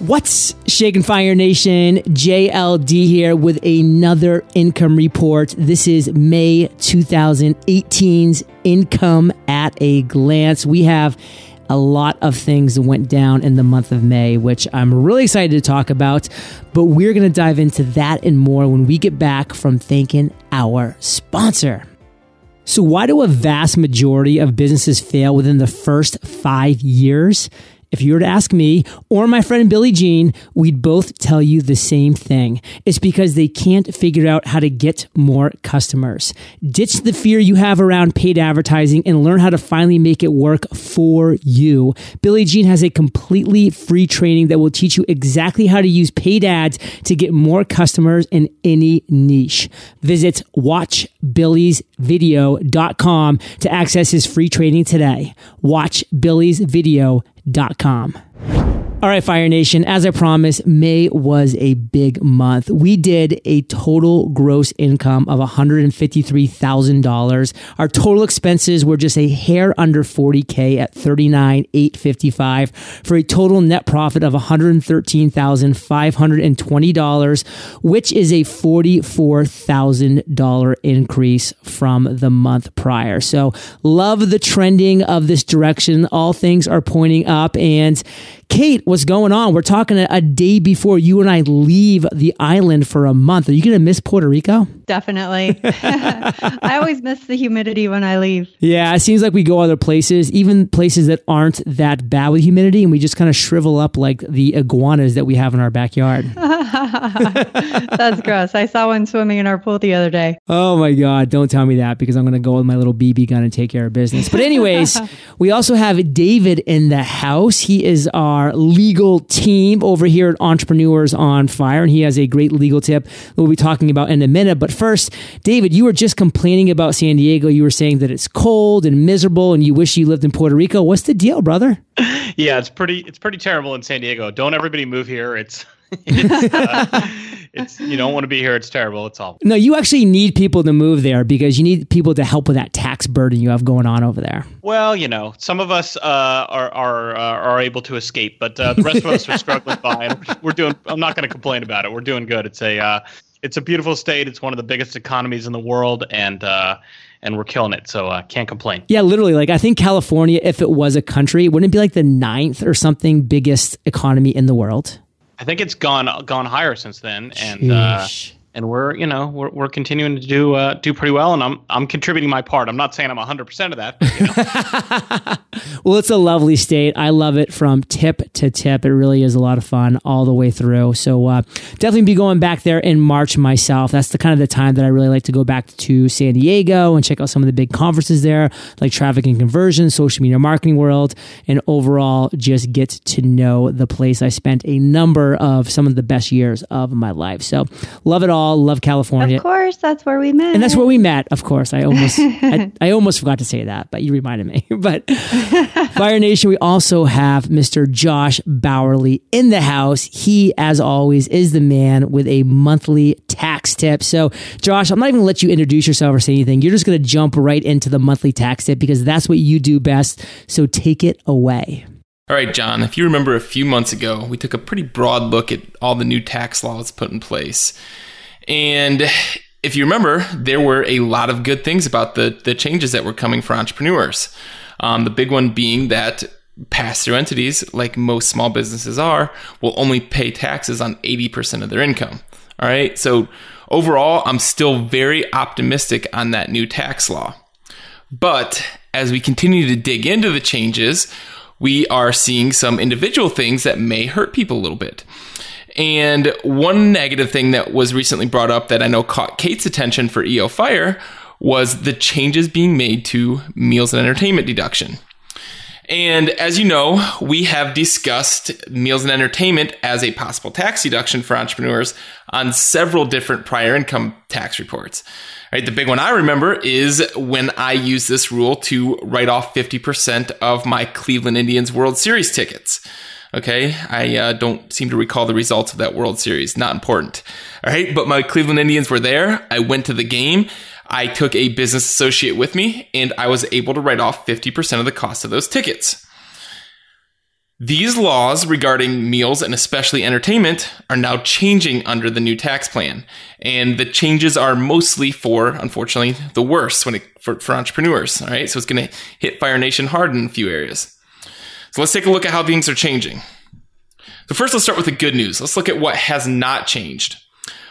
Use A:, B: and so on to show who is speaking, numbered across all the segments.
A: What's Shaking Fire Nation? JLD here with another income report. This is May 2018's income at a glance. We have a lot of things that went down in the month of May, which I'm really excited to talk about. But we're going to dive into that and more when we get back from thanking our sponsor. So, why do a vast majority of businesses fail within the first five years? If you were to ask me or my friend Billy Gene, we'd both tell you the same thing. It's because they can't figure out how to get more customers. Ditch the fear you have around paid advertising and learn how to finally make it work for you. Billy Gene has a completely free training that will teach you exactly how to use paid ads to get more customers in any niche. Visit watchbillysvideo.com to access his free training today. Watch Billy's video com. All right, Fire Nation, as I promised, May was a big month. We did a total gross income of $153,000. Our total expenses were just a hair under 40K at $39,855 for a total net profit of $113,520, which is a $44,000 increase from the month prior. So, love the trending of this direction. All things are pointing up. And Kate, what's going on? We're talking a, day before you and I leave the island for a month. Are you going to miss Puerto Rico?
B: Definitely. I always miss the humidity when I leave.
A: Yeah, it seems like we go other places, even places that aren't that bad with humidity, and we just kind of shrivel up like the iguanas that we have in our backyard.
B: That's gross. I saw one swimming in our pool the other day.
A: Oh my God. Don't tell me that because I'm going to go with my little BB gun and take care of business. But, anyways, we also have David in the house. He is our legal team over here at Entrepreneurs on Fire, and he has a great legal tip that we'll be talking about in a minute. But first, David, you were just complaining about San Diego. You were saying that it's cold and miserable, and you wish you lived in Puerto Rico. What's the deal, brother?
C: Yeah, it's pretty. It's pretty terrible in San Diego. Don't everybody move here. It's it's, uh, it's, you don't want to be here. It's terrible. It's awful.
A: No, you actually need people to move there because you need people to help with that tax burden you have going on over there.
C: Well, you know, some of us uh, are are uh, are able to escape, but uh, the rest of us are struggling by. And we're doing. I'm not going to complain about it. We're doing good. It's a uh, it's a beautiful state. It's one of the biggest economies in the world, and uh, and we're killing it. So uh, can't complain.
A: Yeah, literally. Like I think California, if it was a country, wouldn't it be like the ninth or something biggest economy in the world?
C: I think it's gone gone higher since then, and uh, and we're you know we're, we're continuing to do uh, do pretty well, and I'm I'm contributing my part. I'm not saying I'm 100 percent of that. But, you
A: know. well, it's a lovely state. I love it from tip to tip. It really is a lot of fun all the way through. So uh, definitely be going back there in March myself. That's the kind of the time that I really like to go back to San Diego and check out some of the big conferences there, like traffic and conversion, social media marketing world, and overall just get to know the place. I spent a number of some of the best years of my life. So love it all all love California.
B: Of course, that's where we met.
A: And that's where we met, of course. I almost I, I, almost forgot to say that, but you reminded me. but Fire Nation, we also have Mr. Josh Bauerle in the house. He, as always, is the man with a monthly tax tip. So, Josh, I'm not even gonna let you introduce yourself or say anything. You're just gonna jump right into the monthly tax tip because that's what you do best. So take it away.
D: All right, John, if you remember a few months ago, we took a pretty broad look at all the new tax laws put in place. And if you remember, there were a lot of good things about the, the changes that were coming for entrepreneurs. Um, the big one being that pass through entities, like most small businesses are, will only pay taxes on 80% of their income. All right. So overall, I'm still very optimistic on that new tax law. But as we continue to dig into the changes, we are seeing some individual things that may hurt people a little bit. And one negative thing that was recently brought up that I know caught Kate's attention for EO Fire was the changes being made to meals and entertainment deduction. And as you know, we have discussed meals and entertainment as a possible tax deduction for entrepreneurs on several different prior income tax reports. Right, the big one I remember is when I used this rule to write off 50% of my Cleveland Indians World Series tickets. Okay. I uh, don't seem to recall the results of that World Series. Not important. All right. But my Cleveland Indians were there. I went to the game. I took a business associate with me and I was able to write off 50% of the cost of those tickets. These laws regarding meals and especially entertainment are now changing under the new tax plan. And the changes are mostly for, unfortunately, the worst when it, for, for entrepreneurs. All right. So it's going to hit Fire Nation hard in a few areas. So let's take a look at how things are changing. So first, let's start with the good news. Let's look at what has not changed.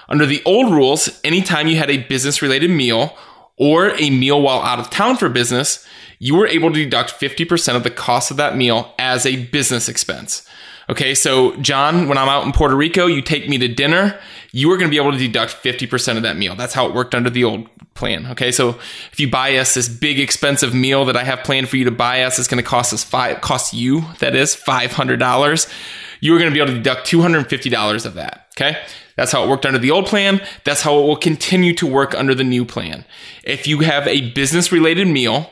D: Under the old rules, anytime you had a business related meal or a meal while out of town for business, you were able to deduct 50% of the cost of that meal as a business expense. Okay, so John, when I'm out in Puerto Rico, you take me to dinner, you are going to be able to deduct 50% of that meal. That's how it worked under the old plan. Okay, so if you buy us this big expensive meal that I have planned for you to buy us, it's going to cost us five, cost you, that is, $500. You are going to be able to deduct $250 of that. Okay, that's how it worked under the old plan. That's how it will continue to work under the new plan. If you have a business related meal,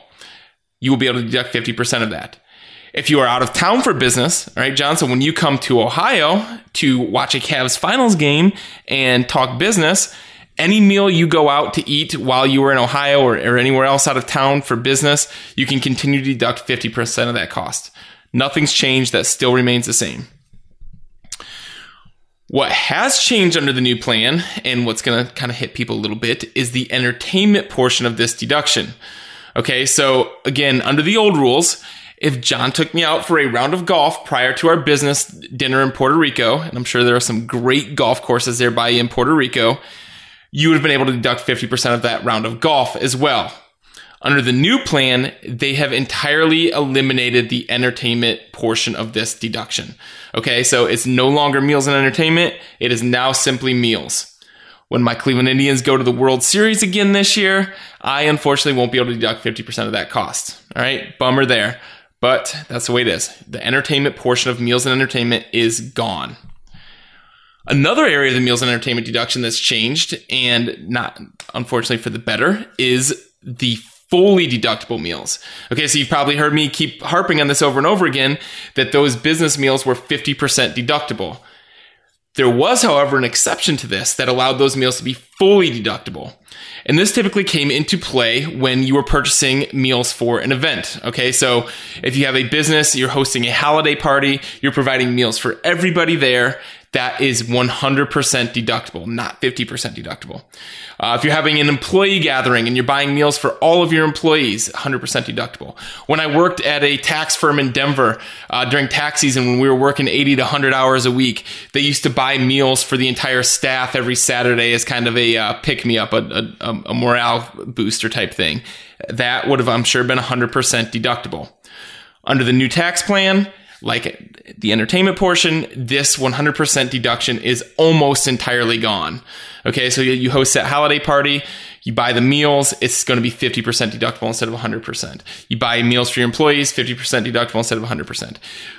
D: you will be able to deduct 50% of that. If you are out of town for business, all right, John, so when you come to Ohio to watch a Cavs finals game and talk business, any meal you go out to eat while you were in Ohio or, or anywhere else out of town for business, you can continue to deduct 50% of that cost. Nothing's changed, that still remains the same. What has changed under the new plan, and what's going to kind of hit people a little bit, is the entertainment portion of this deduction. Okay, so again, under the old rules, if John took me out for a round of golf prior to our business dinner in Puerto Rico, and I'm sure there are some great golf courses nearby in Puerto Rico, you would have been able to deduct 50% of that round of golf as well. Under the new plan, they have entirely eliminated the entertainment portion of this deduction. Okay, so it's no longer meals and entertainment, it is now simply meals when my Cleveland Indians go to the World Series again this year, I unfortunately won't be able to deduct 50% of that cost. All right, bummer there. But that's the way it is. The entertainment portion of meals and entertainment is gone. Another area of the meals and entertainment deduction that's changed, and not unfortunately for the better, is the fully deductible meals. Okay, so you've probably heard me keep harping on this over and over again that those business meals were 50% deductible. There was, however, an exception to this that allowed those meals to be fully deductible. And this typically came into play when you were purchasing meals for an event. Okay, so if you have a business, you're hosting a holiday party, you're providing meals for everybody there, that is 100% deductible, not 50% deductible. Uh, if you're having an employee gathering and you're buying meals for all of your employees, 100% deductible. When I worked at a tax firm in Denver uh, during tax season, when we were working 80 to 100 hours a week, they used to buy meals for the entire staff every Saturday as kind of a uh, pick me up, a, a, a morale booster type thing. That would have, I'm sure, been 100% deductible. Under the new tax plan, like the entertainment portion, this 100% deduction is almost entirely gone. Okay, so you host that holiday party, you buy the meals, it's going to be 50% deductible instead of 100%. You buy meals for your employees, 50% deductible instead of 100%.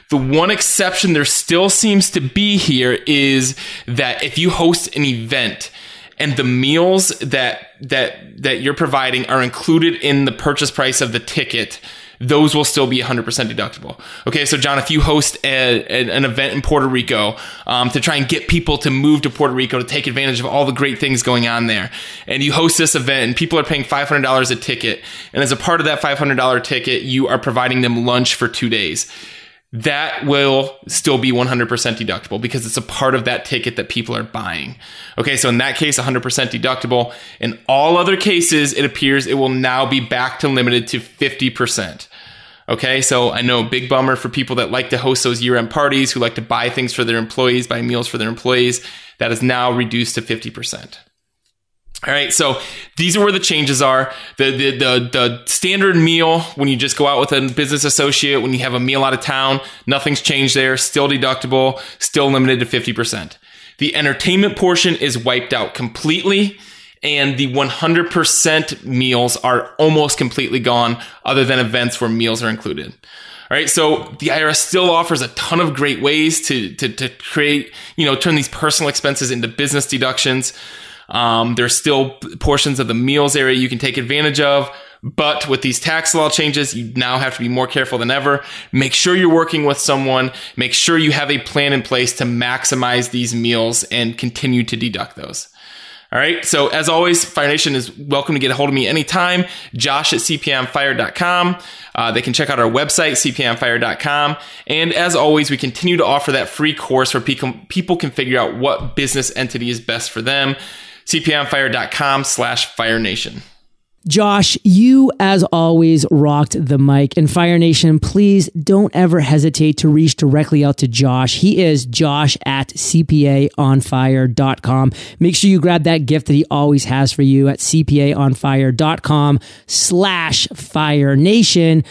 D: The one exception there still seems to be here is that if you host an event, and the meals that that that you're providing are included in the purchase price of the ticket those will still be 100% deductible. Okay, so John, if you host a, a, an event in Puerto Rico um, to try and get people to move to Puerto Rico to take advantage of all the great things going on there, and you host this event and people are paying $500 a ticket, and as a part of that $500 ticket, you are providing them lunch for two days that will still be 100% deductible because it's a part of that ticket that people are buying. Okay, so in that case, 100% deductible. In all other cases, it appears it will now be back to limited to 50%. Okay, so I know big bummer for people that like to host those year end parties, who like to buy things for their employees, buy meals for their employees. That is now reduced to 50%. All right, so these are where the changes are. The, the the the standard meal when you just go out with a business associate, when you have a meal out of town, nothing's changed there. Still deductible, still limited to fifty percent. The entertainment portion is wiped out completely, and the one hundred percent meals are almost completely gone, other than events where meals are included. All right, so the IRS still offers a ton of great ways to to, to create, you know, turn these personal expenses into business deductions. Um, there's still portions of the meals area you can take advantage of. But with these tax law changes, you now have to be more careful than ever. Make sure you're working with someone. Make sure you have a plan in place to maximize these meals and continue to deduct those. All right. So as always, Fire Nation is welcome to get a hold of me anytime. Josh at cpaonfire.com. Uh, they can check out our website, cpaonfire.com. And as always, we continue to offer that free course where people, can figure out what business entity is best for them. cpaonfire.com slash Fire Nation.
A: Josh, you as always rocked the mic. And Fire Nation, please don't ever hesitate to reach directly out to Josh. He is josh at cpaonfire.com. Make sure you grab that gift that he always has for you at cpaonfire.com slash Fire Nation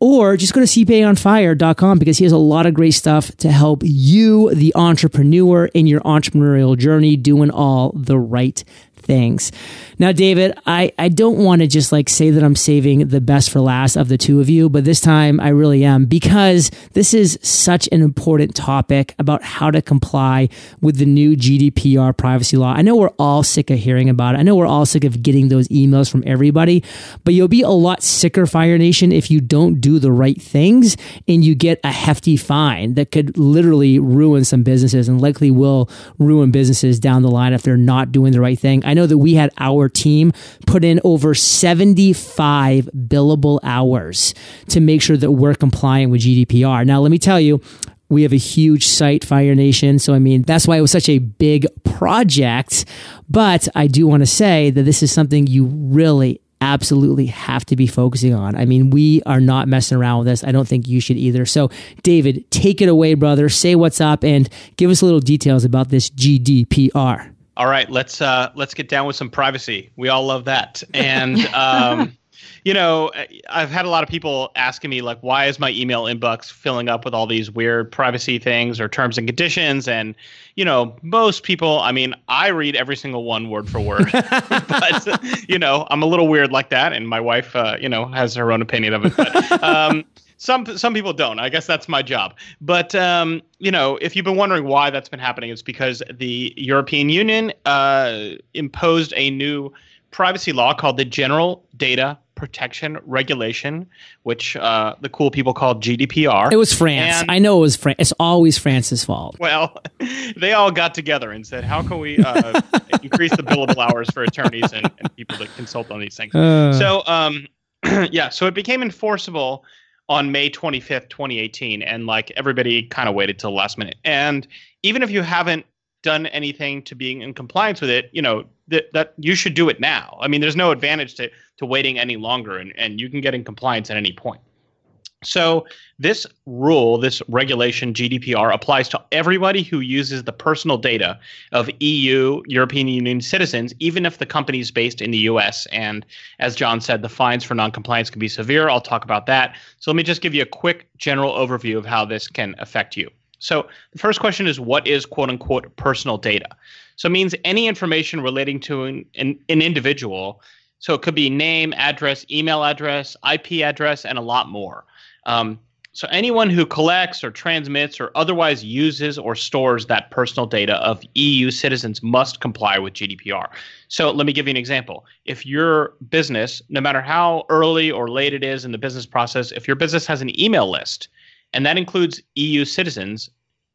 A: or just go to cpaonfire.com because he has a lot of great stuff to help you, the entrepreneur, in your entrepreneurial journey, doing all the right things. Now, David, I, I don't want to just like say that I'm saving the best for last of the two of you, but this time I really am because this is such an important topic about how to comply with the new GDPR privacy law. I know we're all sick of hearing about it. I know we're all sick of getting those emails from everybody, but you'll be a lot sicker, Fire Nation, if you don't do the right things and you get a hefty fine that could literally ruin some businesses and likely will ruin businesses down the line if they're not doing the right thing. I know that we had our team put in over 75 billable hours to make sure that we're compliant with GDPR. Now, let me tell you, we have a huge site, Fire Nation. So, I mean, that's why it was such a big project. But I do want to say that this is something you really absolutely have to be focusing on. I mean, we are not messing around with this. I don't think you should either. So, David, take it away, brother. Say what's up and give us a little details about this GDPR.
C: All right, let's uh, let's get down with some privacy. We all love that, and um, you know, I've had a lot of people asking me like, why is my email inbox filling up with all these weird privacy things or terms and conditions? And you know, most people, I mean, I read every single one word for word, but you know, I'm a little weird like that, and my wife, uh, you know, has her own opinion of it. But, um, some some people don't. I guess that's my job. But um, you know, if you've been wondering why that's been happening, it's because the European Union uh, imposed a new privacy law called the General Data Protection Regulation, which uh, the cool people called GDPR.
A: It was France. And, I know it was France. It's always France's fault.
C: Well, they all got together and said, "How can we uh, increase the billable hours for attorneys and, and, people that consult on these things?" Uh. So, um, yeah, so it became enforceable on May 25th, 2018. And like everybody kind of waited till the last minute. And even if you haven't done anything to being in compliance with it, you know, that, that you should do it now. I mean, there's no advantage to, to waiting any longer and, and you can get in compliance at any point. So this rule, this regulation GDPR applies to everybody who uses the personal data of EU, European Union citizens, even if the company is based in the US. And as John said, the fines for noncompliance can be severe. I'll talk about that. So let me just give you a quick general overview of how this can affect you. So the first question is what is quote unquote personal data? So it means any information relating to an, an, an individual. So it could be name, address, email address, IP address, and a lot more. Um, so anyone who collects or transmits or otherwise uses or stores that personal data of EU citizens must comply with GDPR. So let me give you an example. If your business, no matter how early or late it is in the business process, if your business has an email list and that includes EU citizens,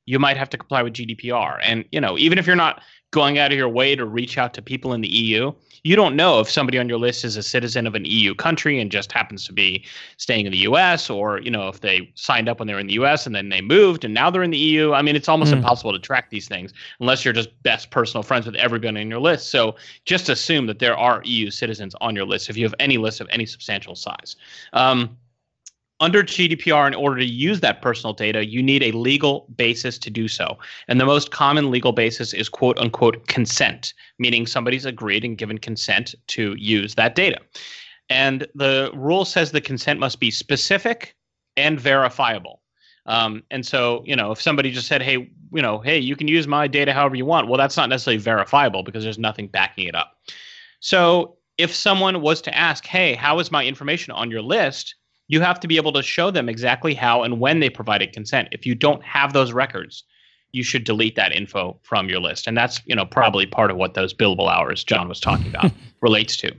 C: you might have to comply with GDPR. And you know, even if you're not going out of your way to reach out to people in the EU, you don't know if somebody on your list is a citizen of an EU country and just happens to be staying in the US or, you know, if they signed up when they were in the US and then they moved and now they're in the EU. I mean, it's almost mm. impossible to track these things unless you're just best personal friends with everybody on your list. So just assume that there are EU citizens on your list if you have any list of any substantial size. Um, under GDPR, in order to use that personal data, you need a legal basis to do so. And the most common legal basis is quote unquote consent, meaning somebody's agreed and given consent to use that data. And the rule says the consent must be specific and verifiable. Um, and so, you know, if somebody just said, hey, you know, hey, you can use my data however you want, well, that's not necessarily verifiable because there's nothing backing it up. So if someone was to ask, hey, how is my information on your list? You have to be able to show them exactly how and when they provided consent. If you don't have those records, you should delete that info from your list. And that's, you know, probably part of what those billable hours John was talking about relates to.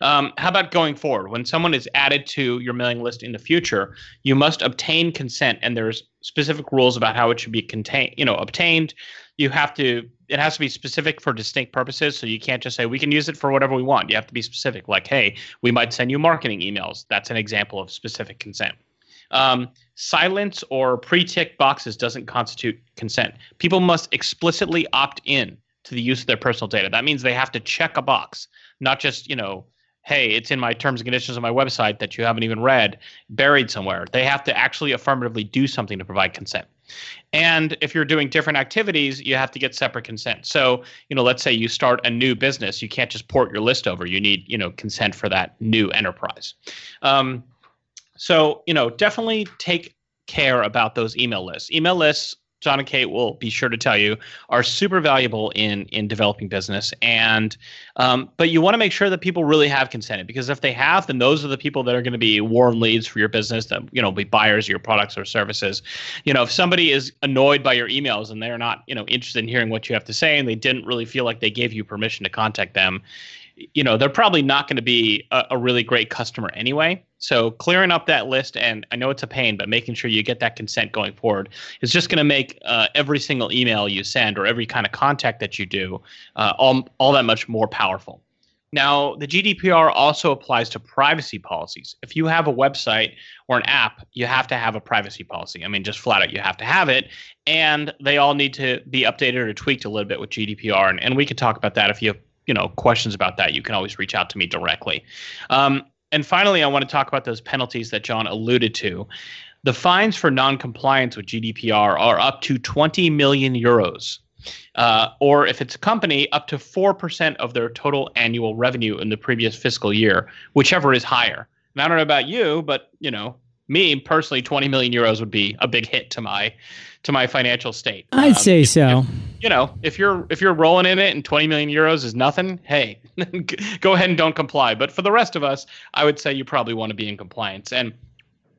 C: Um, how about going forward? When someone is added to your mailing list in the future, you must obtain consent, and there's specific rules about how it should be contained, you know, obtained. You have to it has to be specific for distinct purposes. So you can't just say we can use it for whatever we want. You have to be specific. Like, hey, we might send you marketing emails. That's an example of specific consent. Um, silence or pre-tick boxes doesn't constitute consent. People must explicitly opt in to the use of their personal data. That means they have to check a box, not just you know hey, it's in my terms and conditions on my website that you haven't even read, buried somewhere. They have to actually affirmatively do something to provide consent. And if you're doing different activities, you have to get separate consent. So, you know, let's say you start a new business, you can't just port your list over. You need, you know, consent for that new enterprise. Um, so, you know, definitely take care about those email lists. Email lists John and Kate will be sure to tell you are super valuable in in developing business. And um, but you want to make sure that people really have consented because if they have, then those are the people that are going to be warm leads for your business that you know be buyers of your products or services. You know, if somebody is annoyed by your emails and they're not you know interested in hearing what you have to say and they didn't really feel like they gave you permission to contact them, you know they're probably not going to be a, a, really great customer anyway. So clearing up that list and i know it's a pain but making sure you get that consent going forward is just going to make uh, every single email you send or every kind of contact that you do uh, all, all that much more powerful. Now the gdpr also applies to privacy policies. If you have a website or an app you have to have a privacy policy. I mean just flat out you have to have it and they all need to be updated or tweaked a little bit with gdpr and, and we could talk about that if you have you know questions about that, you can always reach out to me directly. Um, and finally, I want to talk about those penalties that John alluded to. The fines for non-compliance with GDPR are up to 20 million euros. Uh, or if it's a company, up to 4% of their total annual revenue in the previous fiscal year, whichever is higher. And I don't know about you, but you know, me personally, 20 million euros would be a big hit to my to my financial state.
A: I'd um, say so.
C: If, you know, if you're if you're rolling in it and 20 million euros is nothing, hey, go ahead and don't comply. But for the rest of us, I would say you probably want to be in compliance. And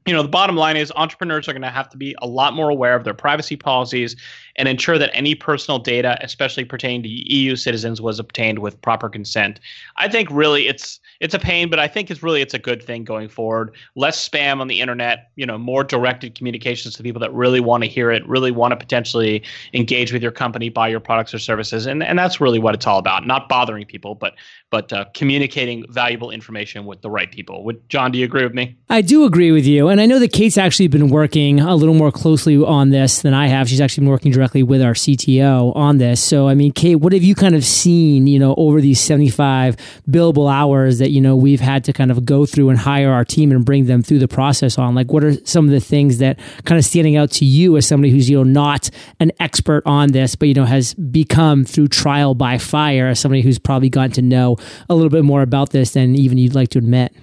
C: you know, the bottom line is entrepreneurs are going to have to be a lot more aware of their privacy policies and ensure that any personal data, especially pertaining to EU citizens, was obtained with proper consent. I think really it's it's a pain, but I think it's really it's a good thing going forward. Less spam on the internet, you know, more directed communications to people that really want to hear it, really want to potentially engage with your company, buy your products or services, and and that's really what it's all about. Not bothering people, but but uh, communicating valuable information with the right people. Would John, do you agree with me?
A: I do agree with you, and I know that Kate's actually been working a little more closely on this than I have. She's actually been working directly with our CTO on this. So, I mean, Kate, what have you kind of seen, you know, over these seventy five billable hours that that you know we've had to kind of go through and hire our team and bring them through the process on like what are some of the things that kind of standing out to you as somebody who's you know not an expert on this but you know has become through trial by fire as somebody who's probably gotten to know a little bit more about this than even you'd like to admit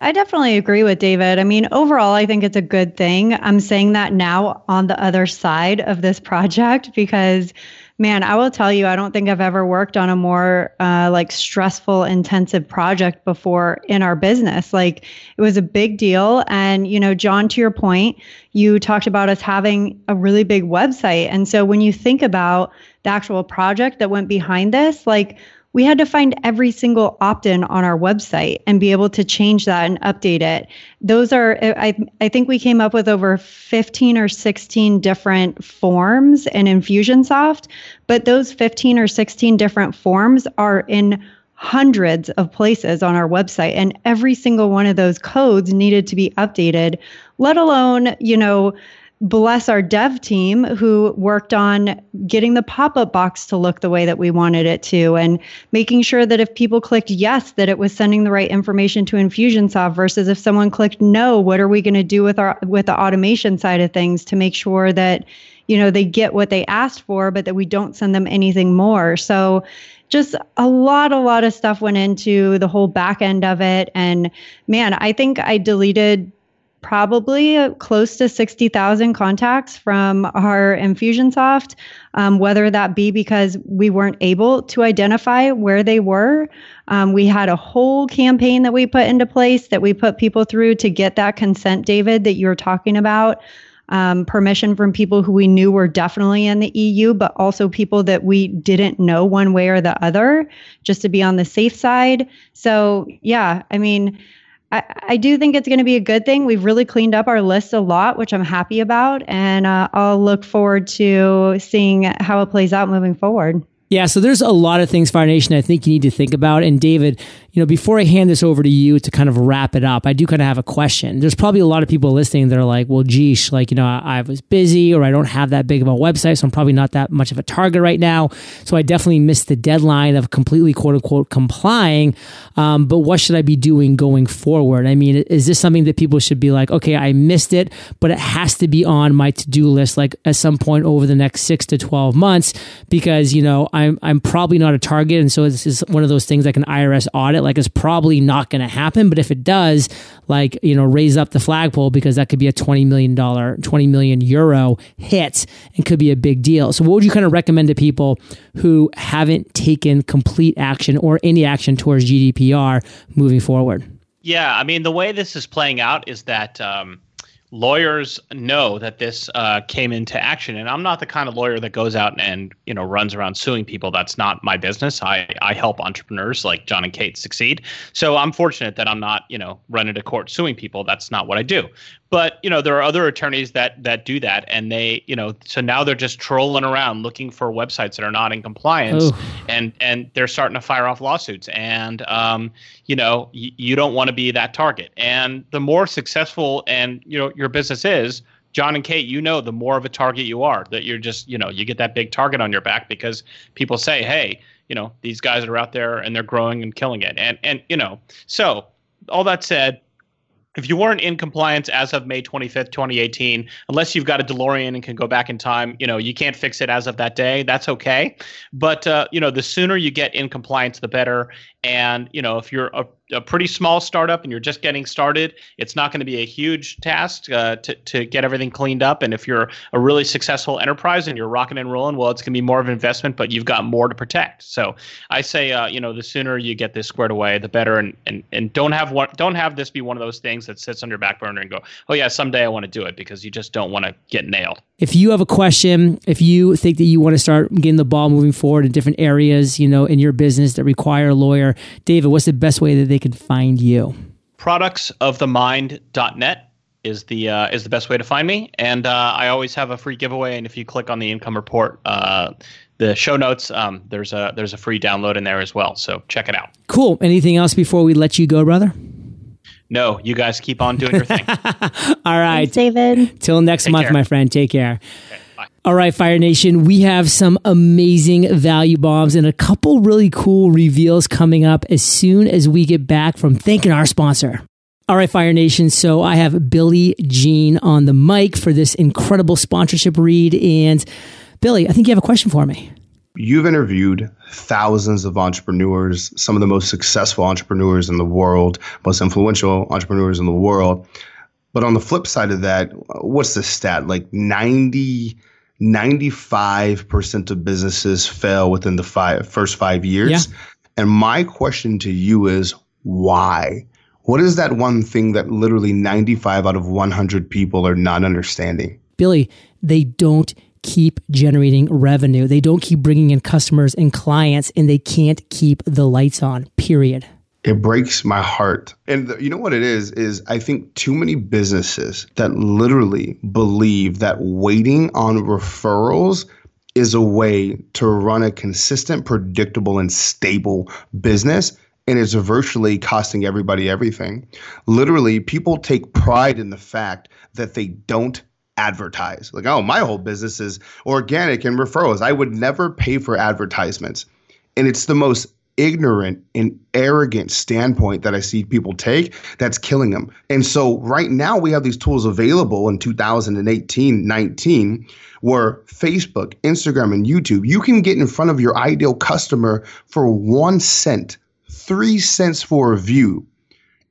B: I definitely agree with David. I mean, overall, I think it's a good thing. I'm saying that now on the other side of this project because man, I will tell you, I don't think I've ever worked on a more uh, like stressful, intensive project before in our business. Like it was a big deal. And, you know, John, to your point, you talked about us having a really big website. And so when you think about the actual project that went behind this, like we had to find every single opt-in on our website and be able to change that and update it. Those are I I think we came up with over 15 or 16 different forms in Infusionsoft, but those 15 or 16 different forms are in hundreds of places on our website and every single one of those codes needed to be updated, let alone, you know, bless our dev team who worked on getting the pop-up box to look the way that we wanted it to and making sure that if people clicked yes that it was sending the right information to infusionsoft versus if someone clicked no what are we going to do with our with the automation side of things to make sure that you know they get what they asked for but that we don't send them anything more. So just a lot a lot of stuff went into the whole back end of it. And man i think i deleted probably close to 60,000 contacts from our Infusionsoft, um, whether that be because we weren't able to identify where they were. Um, we had a whole campaign that we put into place that we put people through to get that consent, David, that you were talking about. Um, permission from people who we knew were definitely in the EU, but also people that we didn't know one way or the other, just to be on the safe side. So, yeah, I mean, I, I do think it's going to be a good thing. We've really cleaned up our list a lot, which I'm happy about. And uh, I'll look forward to seeing how it plays out moving forward.
A: Yeah, so there's a lot of things, Fire Nation, I think you need to think about. And David, you know, before I hand this over to you to kind of wrap it up, I do kind of have a question. There's probably a lot of people listening that are like, well, geesh, like, you know, I, I was busy or I don't have that big of a website, so I'm probably not that much of a target right now. So I definitely missed the deadline of completely, quote unquote, complying. Um, but what should I be doing going forward? I mean, is this something that people should be like, okay, I missed it, but it has to be on my to do list, like at some point over the next six to 12 months, because, you know, I'm I'm probably not a target, and so this is one of those things like an IRS audit. Like it's probably not going to happen, but if it does, like you know, raise up the flagpole because that could be a twenty million dollar, twenty million euro hit, and could be a big deal. So, what would you kind of recommend to people who haven't taken complete action or any action towards GDPR moving forward?
C: Yeah, I mean, the way this is playing out is that. Um, lawyers know that this uh, came into action. And i'm not the kind of lawyer that goes out and you know runs around suing people. That's not my business. I i help entrepreneurs like john and kate succeed. So i'm fortunate that i'm not you know running to court suing people. That's not what i do but you know there are other attorneys that that do that and they you know so now they're just trolling around looking for websites that are not in compliance Ooh. and and they're starting to fire off lawsuits and um, you know y- you don't want to be that target and the more successful and you know your business is John and Kate, you know, the more of a target you are, that you're just, you know, you get that big target on your back because people say, hey, you know, these guys are out there and they're growing and killing it. And, and, you know, so all that said, if you weren't in compliance as of May 25th, 2018, unless you've got a DeLorean and can go back in time, you know, you can't fix it as of that day. That's okay. But, uh, you know, the sooner you get in compliance, the better. And, you know, if you're a a pretty small startup and you're just getting started, it's not going to be a huge task uh, to, to get everything cleaned up. And if you're a really successful enterprise and you're rocking and rolling, well, it's going to be more of an investment, but you've got more to protect. So I say, uh, you know, the sooner you get this squared away, the better. And, and, and don't have one, don't have this be one of those things that sits on your back burner and go, oh yeah, someday I want to do it because you just don't want to get nailed.
A: If you have a question, if you think that you want to start getting the ball moving forward in different areas, you know, in your business that require a lawyer, David, what's the best way that they can find you?
C: Productsofthemind.net is the uh, is the best way to find me, and uh, I always have a free giveaway. And if you click on the income report, uh, the show notes, um, there's a there's a free download in there as well. So check it out.
A: Cool. Anything else before we let you go, brother?
C: No, you guys keep on doing your thing.
A: All right.
B: Thanks, David.
A: Till next
C: Take
A: month,
C: care.
A: my friend. Take care.
C: Okay,
A: All right, Fire Nation, we have some amazing value bombs and a couple really cool reveals coming up as soon as we get back from thanking our sponsor. All right, Fire Nation. So I have Billy Gene on the mic for this incredible sponsorship read. And Billy, I think you have a question for me.
E: You've interviewed thousands of entrepreneurs, some of the most successful entrepreneurs in the world, most influential entrepreneurs in the world. But on the flip side of that, what's the stat? Like 90, 95% of businesses fail within the five, first five years.
A: Yeah.
E: And my question to you is why? What is that one thing that literally 95 out of 100 people are not understanding?
A: Billy, they don't keep generating revenue. They don't keep bringing in customers and clients, and they can't keep the lights on, period.
E: It breaks my heart. And the, you know what it is? Is I think too many businesses that literally believe that waiting on referrals is a way to run a consistent, predictable, and stable business. And it's virtually costing everybody everything. Literally, people take pride in the fact that they don't advertise. Like, oh, my whole business is organic and referrals. I would never pay for advertisements. And it's the most ignorant and arrogant standpoint that I see people take that's killing them. And so right now we have these tools available in 2018, 19 where Facebook, Instagram and YouTube, you can get in front of your ideal customer for 1 cent, 3 cents for a view.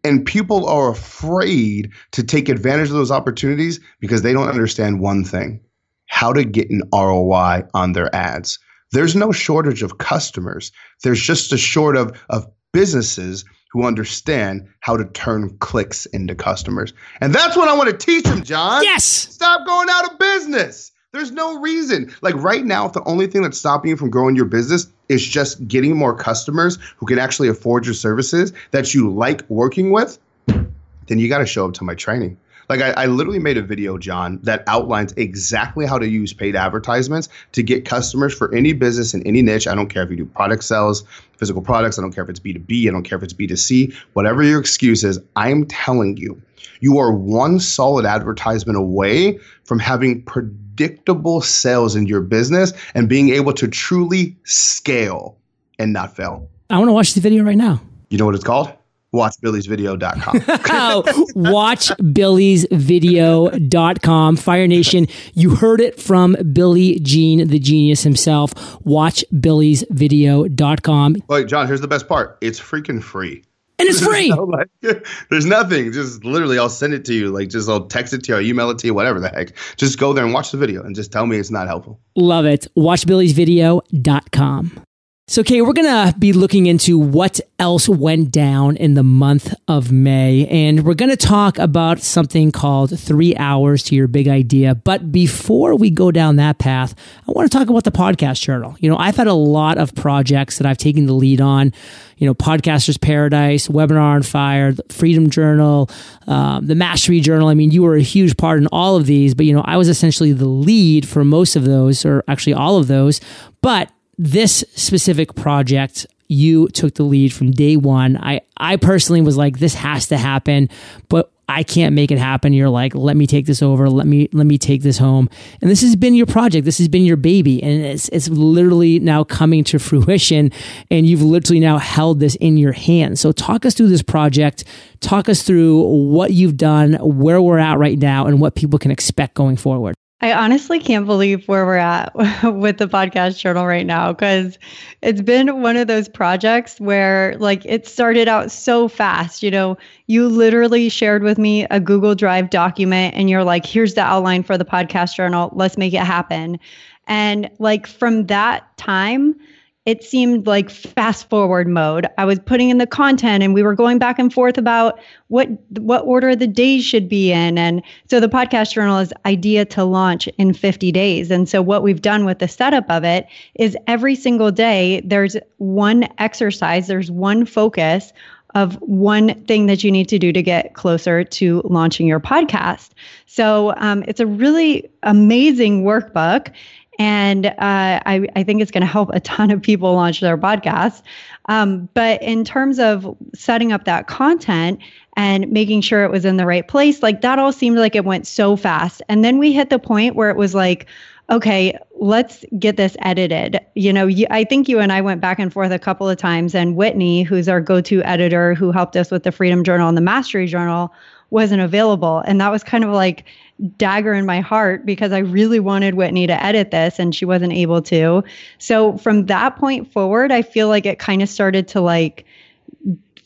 E: And people are afraid to take advantage of those opportunities because they don't understand one thing how to get an ROI on their ads. There's no shortage of customers. There's just a short of, of businesses who understand how to turn clicks into customers. And that's what I want to teach them, John.
A: Yes.
E: Stop going out of business. There's no reason. Like right now, if the only thing that's stopping you from growing your business is just getting more customers who can actually afford your services that you like working with, then you got to show up to my training. Like I, I, literally made a video, John, that outlines exactly how to use paid advertisements to get customers for any business in any niche. I don't care if you do product sales, physical products. I don't care if it's B2B. I don't care if it's B2C. Whatever your excuse is, I'm telling you, you are one solid advertisement away from having predictable sales in your business and being able to truly scale and not fail.
A: I want to watch the video right now.
E: You know what it's called? watchbillysvideo.com.
A: Oh, watchbillysvideo.com. Fire Nation, you heard it from Billy Gene, the genius himself. Watchbillysvideo.com.
E: Wait, John, here's the best part. It's freaking free.
A: And it's free.
E: no, like, there's nothing. Just literally, I'll send it to you. Like, just I'll text it to you, I'll email it to you, whatever the heck. Just go there and watch the video and just tell me it's not helpful.
A: Love it. Watchbillysvideo.com. So, Kate, we're going to be looking into what else went down in the month of May. And we're going to talk about something called three hours to your big idea. But before we go down that path, I want to talk about the podcast journal. You know, I've had a lot of projects that I've taken the lead on, you know, Podcasters Paradise, Webinar on Fire, the Freedom Journal, um, the Mastery Journal. I mean, you were a huge part in all of these, but, you know, I was essentially the lead for most of those, or actually all of those. But this specific project you took the lead from day one. I i personally was like this has to happen but i can't make it happen. You're like let me take this over. Let me let me take this home. And this has been your project. This has been your baby. And it's it's literally now coming to fruition. And you've literally now held this in your hands. So talk us through this project. Talk us through what you've done where we're at right now and what people can expect going forward
B: I honestly can't believe where we're at with the podcast journal right now because it's been one of those projects where, like, it started out so fast. You know, you literally shared with me a Google Drive document and you're like, here's the outline for the podcast journal. Let's make it happen. And, like, from that time, it seemed like fast forward mode. I was putting in the content and we were going back and forth about what what order the days should be in. And so the podcast journal is idea to launch in 50 days. And so what we've done with the setup of it is every single day there's one exercise, there's one focus of one thing that you need to do to get closer to launching your podcast. So um, it's a really amazing workbook. And uh, I, I think it's going to help a ton of people launch their podcasts. Um, but in terms of setting up that content and making sure it was in the right place, like that all seemed like it went so fast. And then we hit the point where it was like, okay, let's get this edited. You know, you, I think you and I went back and forth a couple of times, and Whitney, who's our go to editor who helped us with the Freedom Journal and the Mastery Journal, wasn't available. And that was kind of like, dagger in my heart because I really wanted Whitney to edit this and she wasn't able to. So from that point forward, I feel like it kind of started to like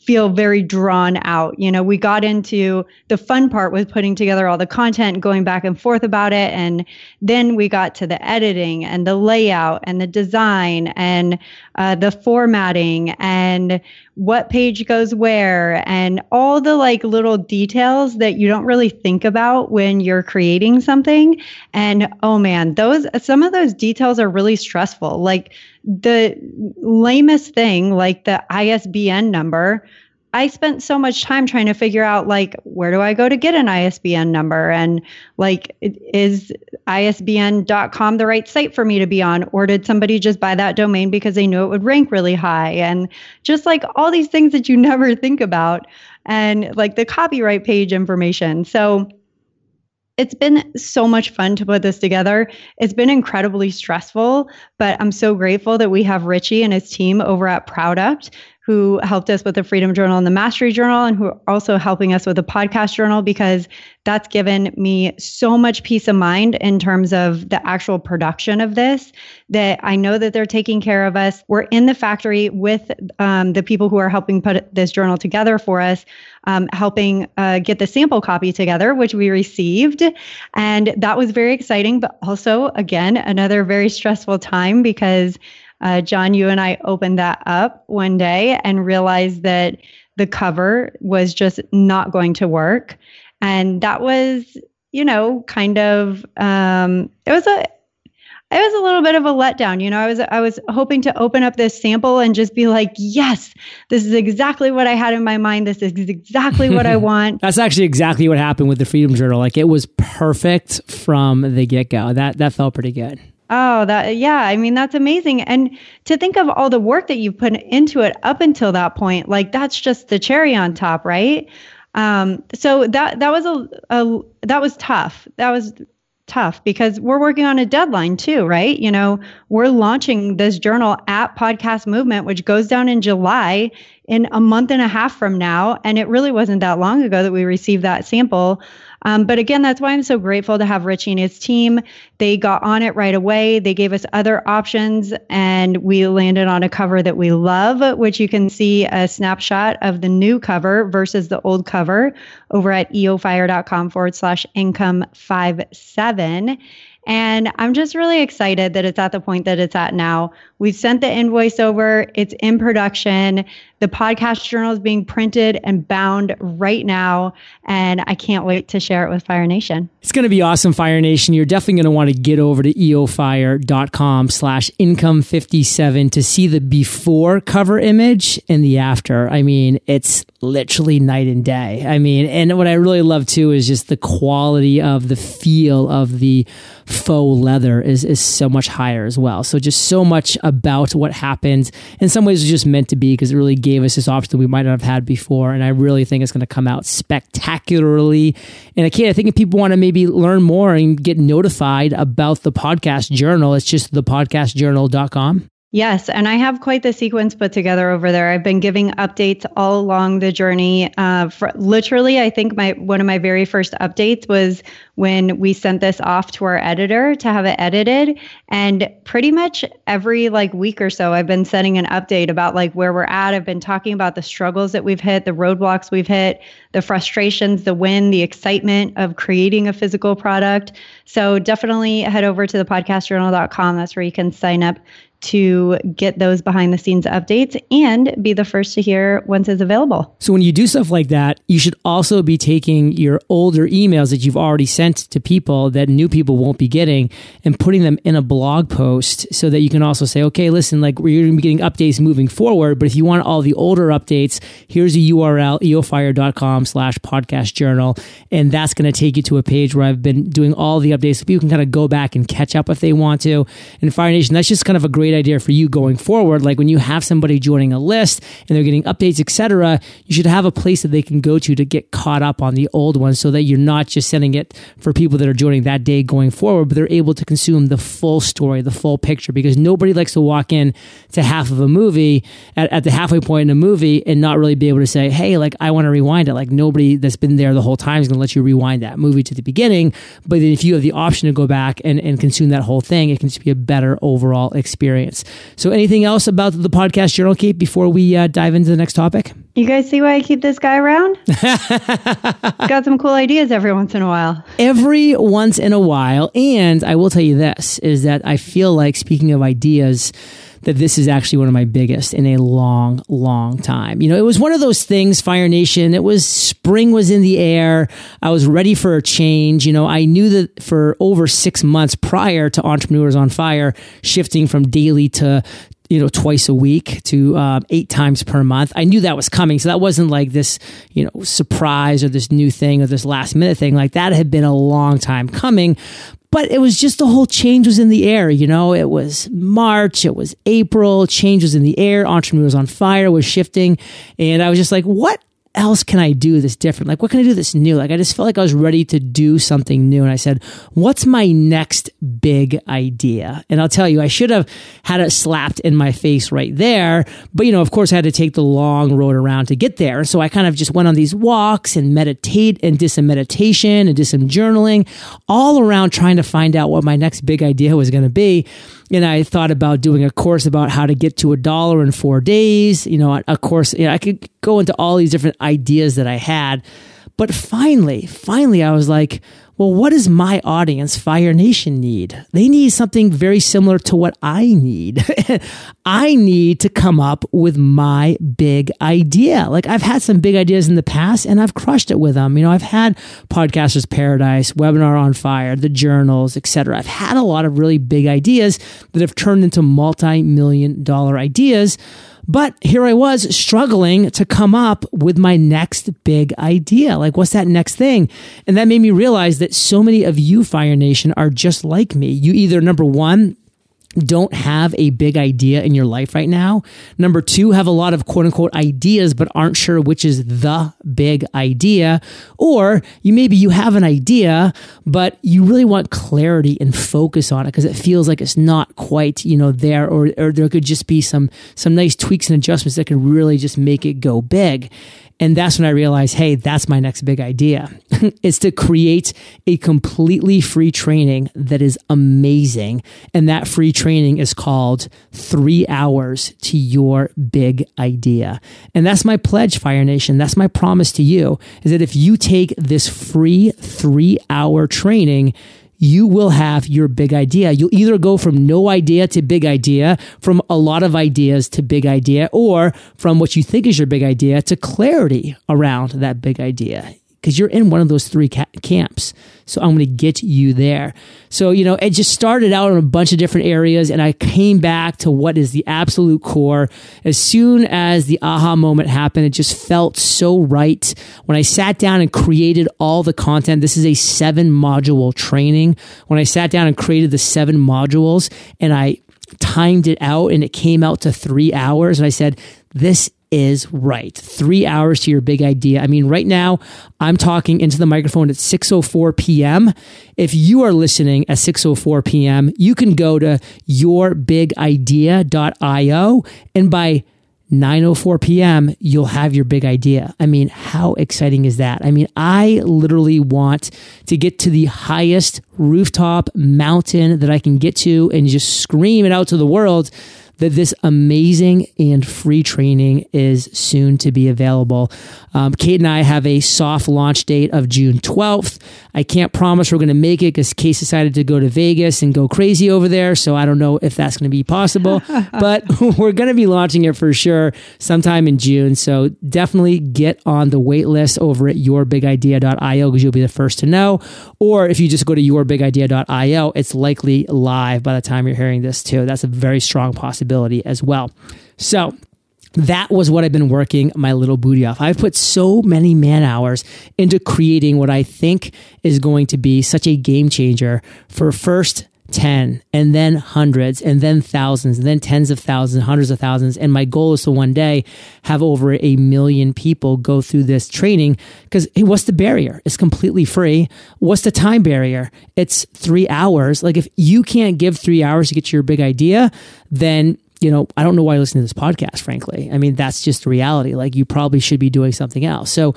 B: feel very drawn out. You know, we got into the fun part with putting together all the content, going back and forth about it. And then we got to the editing and the layout and the design and uh, the formatting and what page goes where and all the like little details that you don't really think about when you're creating something. And oh man, those, some of those details are really stressful. Like, the lamest thing, like the ISBN number, I spent so much time trying to figure out like where do I go to get an ISBN number and like is isbn.com the right site for me to be on or did somebody just buy that domain because they knew it would rank really high and just like all these things that you never think about and like the copyright page information. So it's been so much fun to put this together. It's been incredibly stressful, but I'm so grateful that we have Richie and his team over at Product who helped us with the Freedom Journal and the Mastery Journal, and who are also helping us with the podcast journal because that's given me so much peace of mind in terms of the actual production of this that I know that they're taking care of us. We're in the factory with um, the people who are helping put this journal together for us, um, helping uh, get the sample copy together, which we received. And that was very exciting, but also, again, another very stressful time because uh, John, you and I opened that up one day and realized that the cover was just not going to work. And that was, you know, kind of, um, it was a, it was a little bit of a letdown. You know, I was I was hoping to open up this sample and just be like, yes, this is exactly what I had in my mind. This is exactly what I want.
A: That's actually exactly what happened with the Freedom Journal. Like it was perfect from the get go. That that felt pretty good.
B: Oh, that yeah. I mean, that's amazing. And to think of all the work that you've put into it up until that point, like that's just the cherry on top, right? Um, so that that was a, a that was tough. That was tough because we're working on a deadline too, right? You know, we're launching this journal at Podcast Movement, which goes down in July in a month and a half from now. And it really wasn't that long ago that we received that sample. Um, but again, that's why I'm so grateful to have Richie and his team. They got on it right away. They gave us other options, and we landed on a cover that we love, which you can see a snapshot of the new cover versus the old cover over at eofire.com forward slash income five seven. And I'm just really excited that it's at the point that it's at now. We've sent the invoice over, it's in production. The podcast journal is being printed and bound right now. And I can't wait to share it with Fire Nation.
A: It's going to be awesome, Fire Nation. You're definitely going to want to get over to eofire.com slash income 57 to see the before cover image and the after. I mean, it's literally night and day. I mean, and what I really love too is just the quality of the feel of the faux leather is, is so much higher as well. So just so much about what happened. In some ways, it's just meant to be because it really gave us this option that we might not have had before. And I really think it's going to come out spectacularly. And can't, I think if people want to maybe learn more and get notified about the podcast journal, it's just thepodcastjournal.com.
B: Yes, and I have quite the sequence put together over there. I've been giving updates all along the journey. Uh, for, literally, I think my one of my very first updates was when we sent this off to our editor to have it edited, and pretty much every like week or so, I've been sending an update about like where we're at. I've been talking about the struggles that we've hit, the roadblocks we've hit, the frustrations, the win, the excitement of creating a physical product. So definitely head over to the podcastjournal.com. That's where you can sign up to get those behind the scenes updates and be the first to hear once it's available.
A: So when you do stuff like that, you should also be taking your older emails that you've already sent to people that new people won't be getting and putting them in a blog post so that you can also say, okay, listen, like we're going to be getting updates moving forward, but if you want all the older updates, here's a URL, eofire.com slash podcast journal. And that's going to take you to a page where I've been doing all the updates so people can kind of go back and catch up if they want to. And Fire Nation, that's just kind of a great great idea for you going forward. Like when you have somebody joining a list and they're getting updates, etc., you should have a place that they can go to to get caught up on the old ones so that you're not just sending it for people that are joining that day going forward, but they're able to consume the full story, the full picture, because nobody likes to walk in to half of a movie at, at the halfway point in a movie and not really be able to say, hey, like I want to rewind it. Like nobody that's been there the whole time is going to let you rewind that movie to the beginning. But then if you have the option to go back and, and consume that whole thing, it can just be a better overall experience experience. So, anything else about the podcast journal, Kate, before we uh, dive into the next topic?
B: You guys see why I keep this guy around? Got some cool ideas every once in a while.
A: Every once in a while. And I will tell you this is that I feel like, speaking of ideas, that this is actually one of my biggest in a long, long time. You know, it was one of those things, Fire Nation. It was spring was in the air. I was ready for a change. You know, I knew that for over six months prior to Entrepreneurs on Fire shifting from daily to you know twice a week to um, eight times per month i knew that was coming so that wasn't like this you know surprise or this new thing or this last minute thing like that had been a long time coming but it was just the whole change was in the air. You know, it was March, it was April, change was in the air, entrepreneurs on fire was shifting. And I was just like, what else can I do this different? Like, what can I do this new? Like, I just felt like I was ready to do something new. And I said, what's my next big idea? And I'll tell you, I should have had it slapped in my face right there. But, you know, of course, I had to take the long road around to get there. So I kind of just went on these walks and meditate and did some meditation and did some journaling all around trying to find out what my next big idea was going to be and I thought about doing a course about how to get to a dollar in four days. You know, a course, you know, I could go into all these different ideas that I had. But finally, finally, I was like, well, what does my audience, Fire Nation, need? They need something very similar to what I need. I need to come up with my big idea. Like I've had some big ideas in the past and I've crushed it with them. You know, I've had Podcasters Paradise, Webinar on Fire, the journals, etc. I've had a lot of really big ideas that have turned into multi-million dollar ideas but here I was struggling to come up with my next big idea. Like, what's that next thing? And that made me realize that so many of you, Fire Nation, are just like me. You either, number one, don't have a big idea in your life right now. Number two, have a lot of quote unquote ideas, but aren't sure which is the big idea. Or you maybe you have an idea, but you really want clarity and focus on it because it feels like it's not quite, you know, there or, or there could just be some, some nice tweaks and adjustments that could really just make it go big. And that's when I realized, hey, that's my next big idea. is to create a completely free training that is amazing. And that free training is called Three Hours to Your Big Idea. And that's my pledge, Fire Nation. That's my promise to you is that if you take this free three hour training, you will have your big idea. You'll either go from no idea to big idea, from a lot of ideas to big idea, or from what you think is your big idea to clarity around that big idea because you're in one of those three ca- camps. So I'm going to get you there. So, you know, it just started out in a bunch of different areas and I came back to what is the absolute core. As soon as the aha moment happened, it just felt so right. When I sat down and created all the content, this is a seven module training. When I sat down and created the seven modules and I timed it out and it came out to three hours and I said, this is right. Three hours to your big idea. I mean, right now I'm talking into the microphone at 6:04 p.m. If you are listening at 6:04 p.m., you can go to yourbigidea.io and by 9:04 p.m. you'll have your big idea. I mean, how exciting is that? I mean, I literally want to get to the highest rooftop mountain that I can get to and just scream it out to the world that this amazing and free training is soon to be available. Um, Kate and I have a soft launch date of June 12th. I can't promise we're going to make it because Kate decided to go to Vegas and go crazy over there. So I don't know if that's going to be possible, but we're going to be launching it for sure sometime in June. So definitely get on the wait list over at yourbigidea.io because you'll be the first to know. Or if you just go to yourbigidea.io, it's likely live by the time you're hearing this too. That's a very strong possibility as well. So that was what I've been working my little booty off. I've put so many man hours into creating what I think is going to be such a game changer for first 10 and then hundreds and then thousands and then tens of thousands, hundreds of thousands. And my goal is to one day have over a million people go through this training because hey, what's the barrier? It's completely free. What's the time barrier? It's three hours. Like if you can't give three hours to get your big idea, then you know, I don't know why you listen to this podcast, frankly. I mean, that's just reality. Like, you probably should be doing something else. So,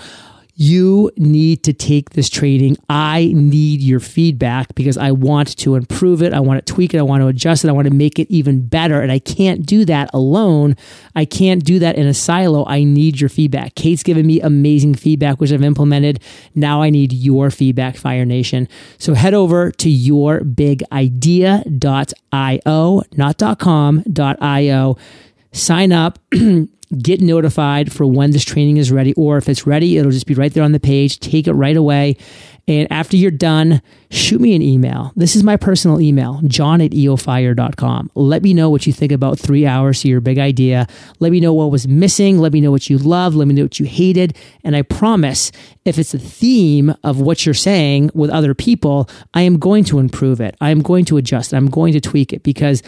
A: you need to take this training. I need your feedback because I want to improve it. I want to tweak it. I want to adjust it. I want to make it even better. And I can't do that alone. I can't do that in a silo. I need your feedback. Kate's given me amazing feedback, which I've implemented. Now I need your feedback, Fire Nation. So head over to yourbigidea.io, not .com, .io. Sign up. get notified for when this training is ready, or if it's ready, it'll just be right there on the page. Take it right away. And after you're done, shoot me an email. This is my personal email, john at eofire.com. Let me know what you think about three hours to your big idea. Let me know what was missing. Let me know what you loved. Let me know what you hated. And I promise, if it's a theme of what you're saying with other people, I am going to improve it. I am going to adjust it. I'm going to tweak it because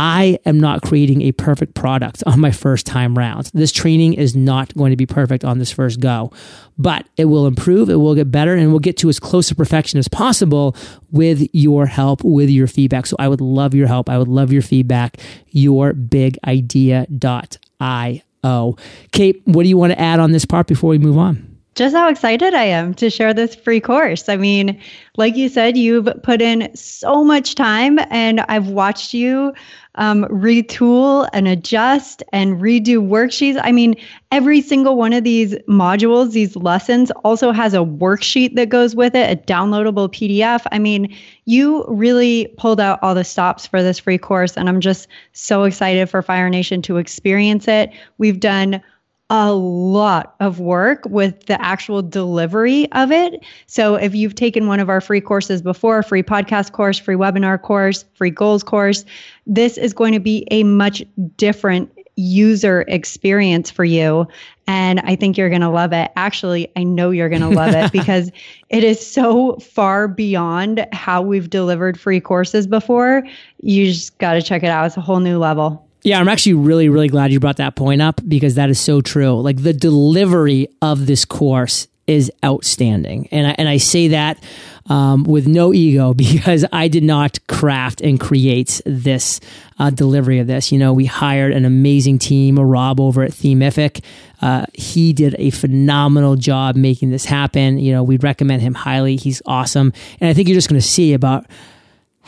A: I am not creating a perfect product on my first time round. This training is not going to be perfect on this first go, but it will improve, it will get better, and we'll get to as close to perfection as possible with your help, with your feedback. So I would love your help. I would love your feedback. Yourbigidea.io. Kate, what do you want to add on this part before we move on?
B: Just how excited I am to share this free course. I mean, like you said, you've put in so much time, and I've watched you um, retool and adjust and redo worksheets. I mean, every single one of these modules, these lessons, also has a worksheet that goes with it, a downloadable PDF. I mean, you really pulled out all the stops for this free course, and I'm just so excited for Fire Nation to experience it. We've done a lot of work with the actual delivery of it. So if you've taken one of our free courses before, free podcast course, free webinar course, free goals course, this is going to be a much different user experience for you. And I think you're going to love it. Actually, I know you're going to love it because it is so far beyond how we've delivered free courses before. You just got to check it out. It's a whole new level.
A: Yeah, I'm actually really, really glad you brought that point up because that is so true. Like the delivery of this course is outstanding. And I, and I say that um, with no ego because I did not craft and create this uh, delivery of this. You know, we hired an amazing team, Rob over at Themific. Uh, he did a phenomenal job making this happen. You know, we'd recommend him highly. He's awesome. And I think you're just going to see about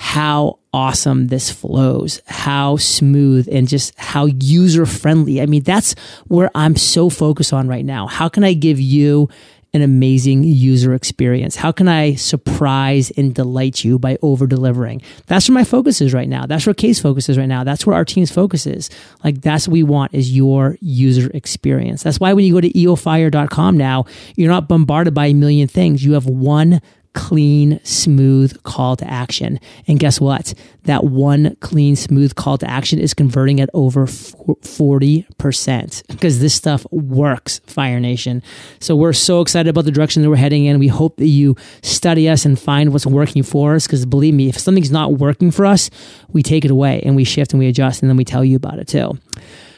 A: how awesome this flows, how smooth and just how user friendly. I mean, that's where I'm so focused on right now. How can I give you an amazing user experience? How can I surprise and delight you by over delivering? That's where my focus is right now. That's where Case focus is right now. That's where our team's focus is. Like that's what we want is your user experience. That's why when you go to eofire.com now, you're not bombarded by a million things. You have one clean, smooth call to action. And guess what? That one clean, smooth call to action is converting at over 40% because this stuff works, Fire Nation. So we're so excited about the direction that we're heading in. We hope that you study us and find what's working for us because believe me, if something's not working for us, we take it away and we shift and we adjust and then we tell you about it too.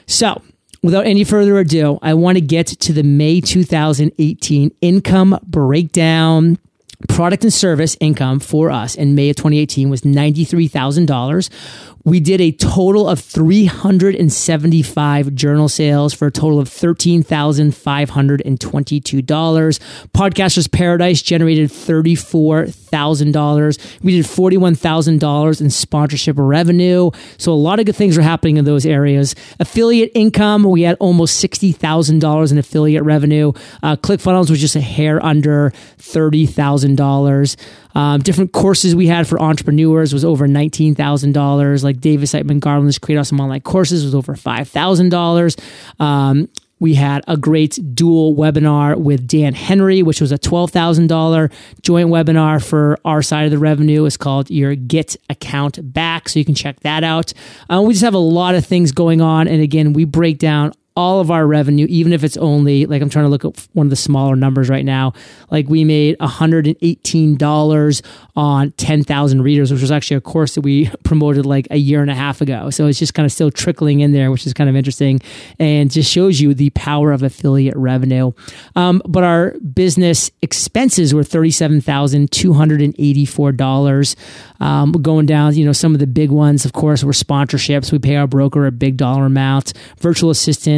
A: So, without any further ado, I want to get to the May 2018 income breakdown product and service income for us in May of 2018 was $93,000 we did a total of 375 journal sales for a total of $13,522. Podcasters Paradise generated $34,000. We did $41,000 in sponsorship revenue. So a lot of good things are happening in those areas. Affiliate income, we had almost $60,000 in affiliate revenue. Uh, ClickFunnels was just a hair under $30,000. Um, different courses we had for entrepreneurs was over $19,000. Like David Siteman Garland's Create Awesome Online Courses was over $5,000. Um, we had a great dual webinar with Dan Henry, which was a $12,000 joint webinar for our side of the revenue. It's called Your Get Account Back. So you can check that out. Uh, we just have a lot of things going on. And again, we break down all of our revenue, even if it's only like I'm trying to look at one of the smaller numbers right now. Like we made $118 on 10,000 readers, which was actually a course that we promoted like a year and a half ago. So it's just kind of still trickling in there, which is kind of interesting and just shows you the power of affiliate revenue. Um, but our business expenses were $37,284. Um, going down, you know, some of the big ones, of course, were sponsorships. We pay our broker a big dollar amount. Virtual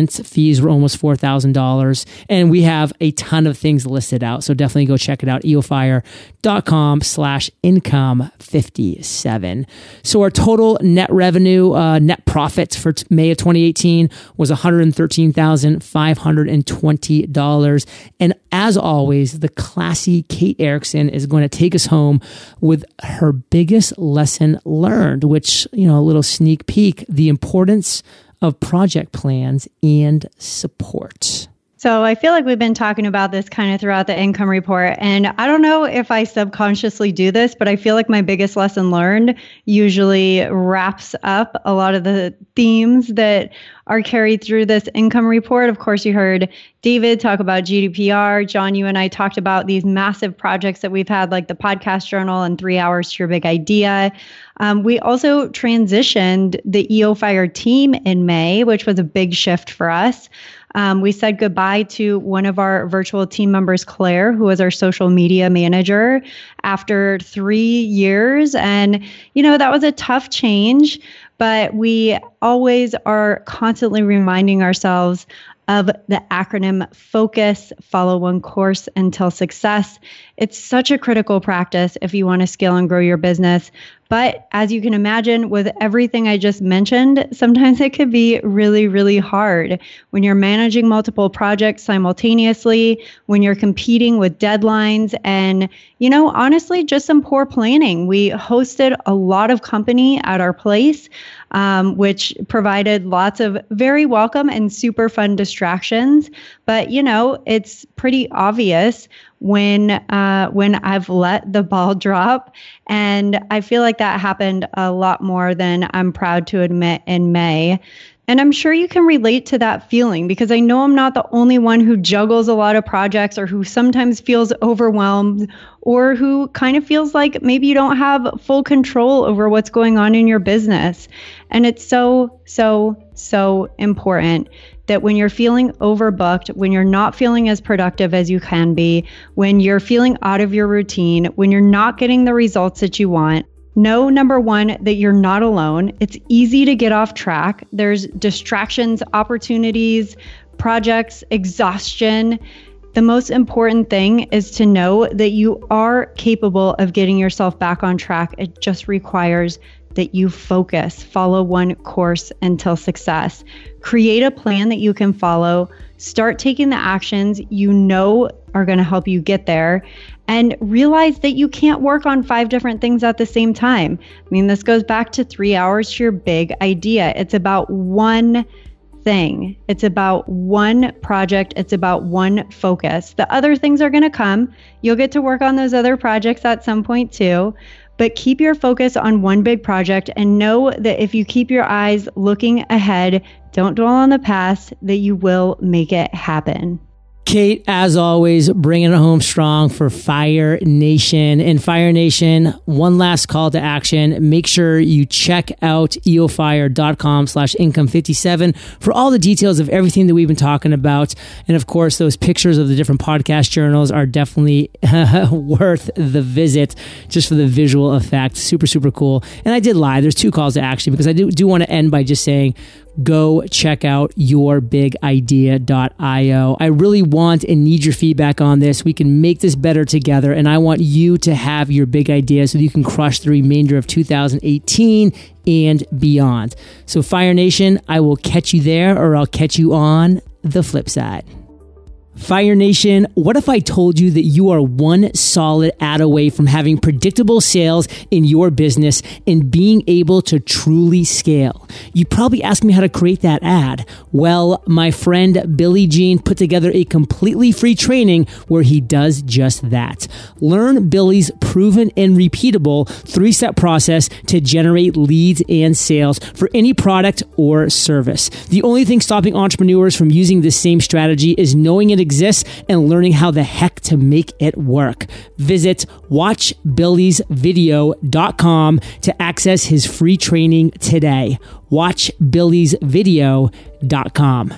A: assistants fees were almost $4,000. And we have a ton of things listed out. So definitely go check it out. eofire.com slash income 57. So our total net revenue, uh, net profits for t- May of 2018 was $113,520. And as always, the classy Kate Erickson is going to take us home with her biggest lesson learned, which, you know, a little sneak peek, the importance of project plans and support.
B: So I feel like we've been talking about this kind of throughout the income report. And I don't know if I subconsciously do this, but I feel like my biggest lesson learned usually wraps up a lot of the themes that are carried through this income report. Of course, you heard David talk about GDPR. John, you and I talked about these massive projects that we've had, like the podcast journal and three hours to your big idea. Um, we also transitioned the EO Fire team in May, which was a big shift for us. Um, we said goodbye to one of our virtual team members, Claire, who was our social media manager after three years. And, you know, that was a tough change, but we always are constantly reminding ourselves of the acronym FOCUS, follow one course until success. It's such a critical practice if you want to scale and grow your business. But as you can imagine, with everything I just mentioned, sometimes it could be really, really hard when you're managing multiple projects simultaneously, when you're competing with deadlines, and, you know, honestly, just some poor planning. We hosted a lot of company at our place um, which provided lots of very welcome and super fun distractions. But you know, it's pretty obvious when uh, when I've let the ball drop, and I feel like that happened a lot more than I'm proud to admit in May. And I'm sure you can relate to that feeling because I know I'm not the only one who juggles a lot of projects or who sometimes feels overwhelmed or who kind of feels like maybe you don't have full control over what's going on in your business. And it's so, so, so important that when you're feeling overbooked, when you're not feeling as productive as you can be, when you're feeling out of your routine, when you're not getting the results that you want, Know number one, that you're not alone. It's easy to get off track. There's distractions, opportunities, projects, exhaustion. The most important thing is to know that you are capable of getting yourself back on track. It just requires that you focus, follow one course until success. Create a plan that you can follow. Start taking the actions you know are going to help you get there and realize that you can't work on five different things at the same time. I mean, this goes back to three hours to your big idea. It's about one thing, it's about one project, it's about one focus. The other things are going to come. You'll get to work on those other projects at some point too. But keep your focus on one big project and know that if you keep your eyes looking ahead, don't dwell on the past, that you will make it happen.
A: Kate, as always, bringing it home strong for Fire Nation. And Fire Nation, one last call to action. Make sure you check out eofire.com slash income 57 for all the details of everything that we've been talking about. And of course, those pictures of the different podcast journals are definitely worth the visit just for the visual effect. Super, super cool. And I did lie. There's two calls to action because I do, do want to end by just saying, go check out yourbigidea.io. I really want and need your feedback on this. We can make this better together, and I want you to have your big idea so you can crush the remainder of 2018 and beyond. So, Fire Nation, I will catch you there, or I'll catch you on the flip side. Fire Nation, what if I told you that you are one solid ad away from having predictable sales in your business and being able to truly scale? You probably asked me how to create that ad. Well, my friend Billy Gene put together a completely free training where he does just that. Learn Billy's proven and repeatable three step process to generate leads and sales for any product or service. The only thing stopping entrepreneurs from using this same strategy is knowing it exists and learning how the heck to make it work. Visit watchbillysvideo.com to access his free training today. Watchbillysvideo.com.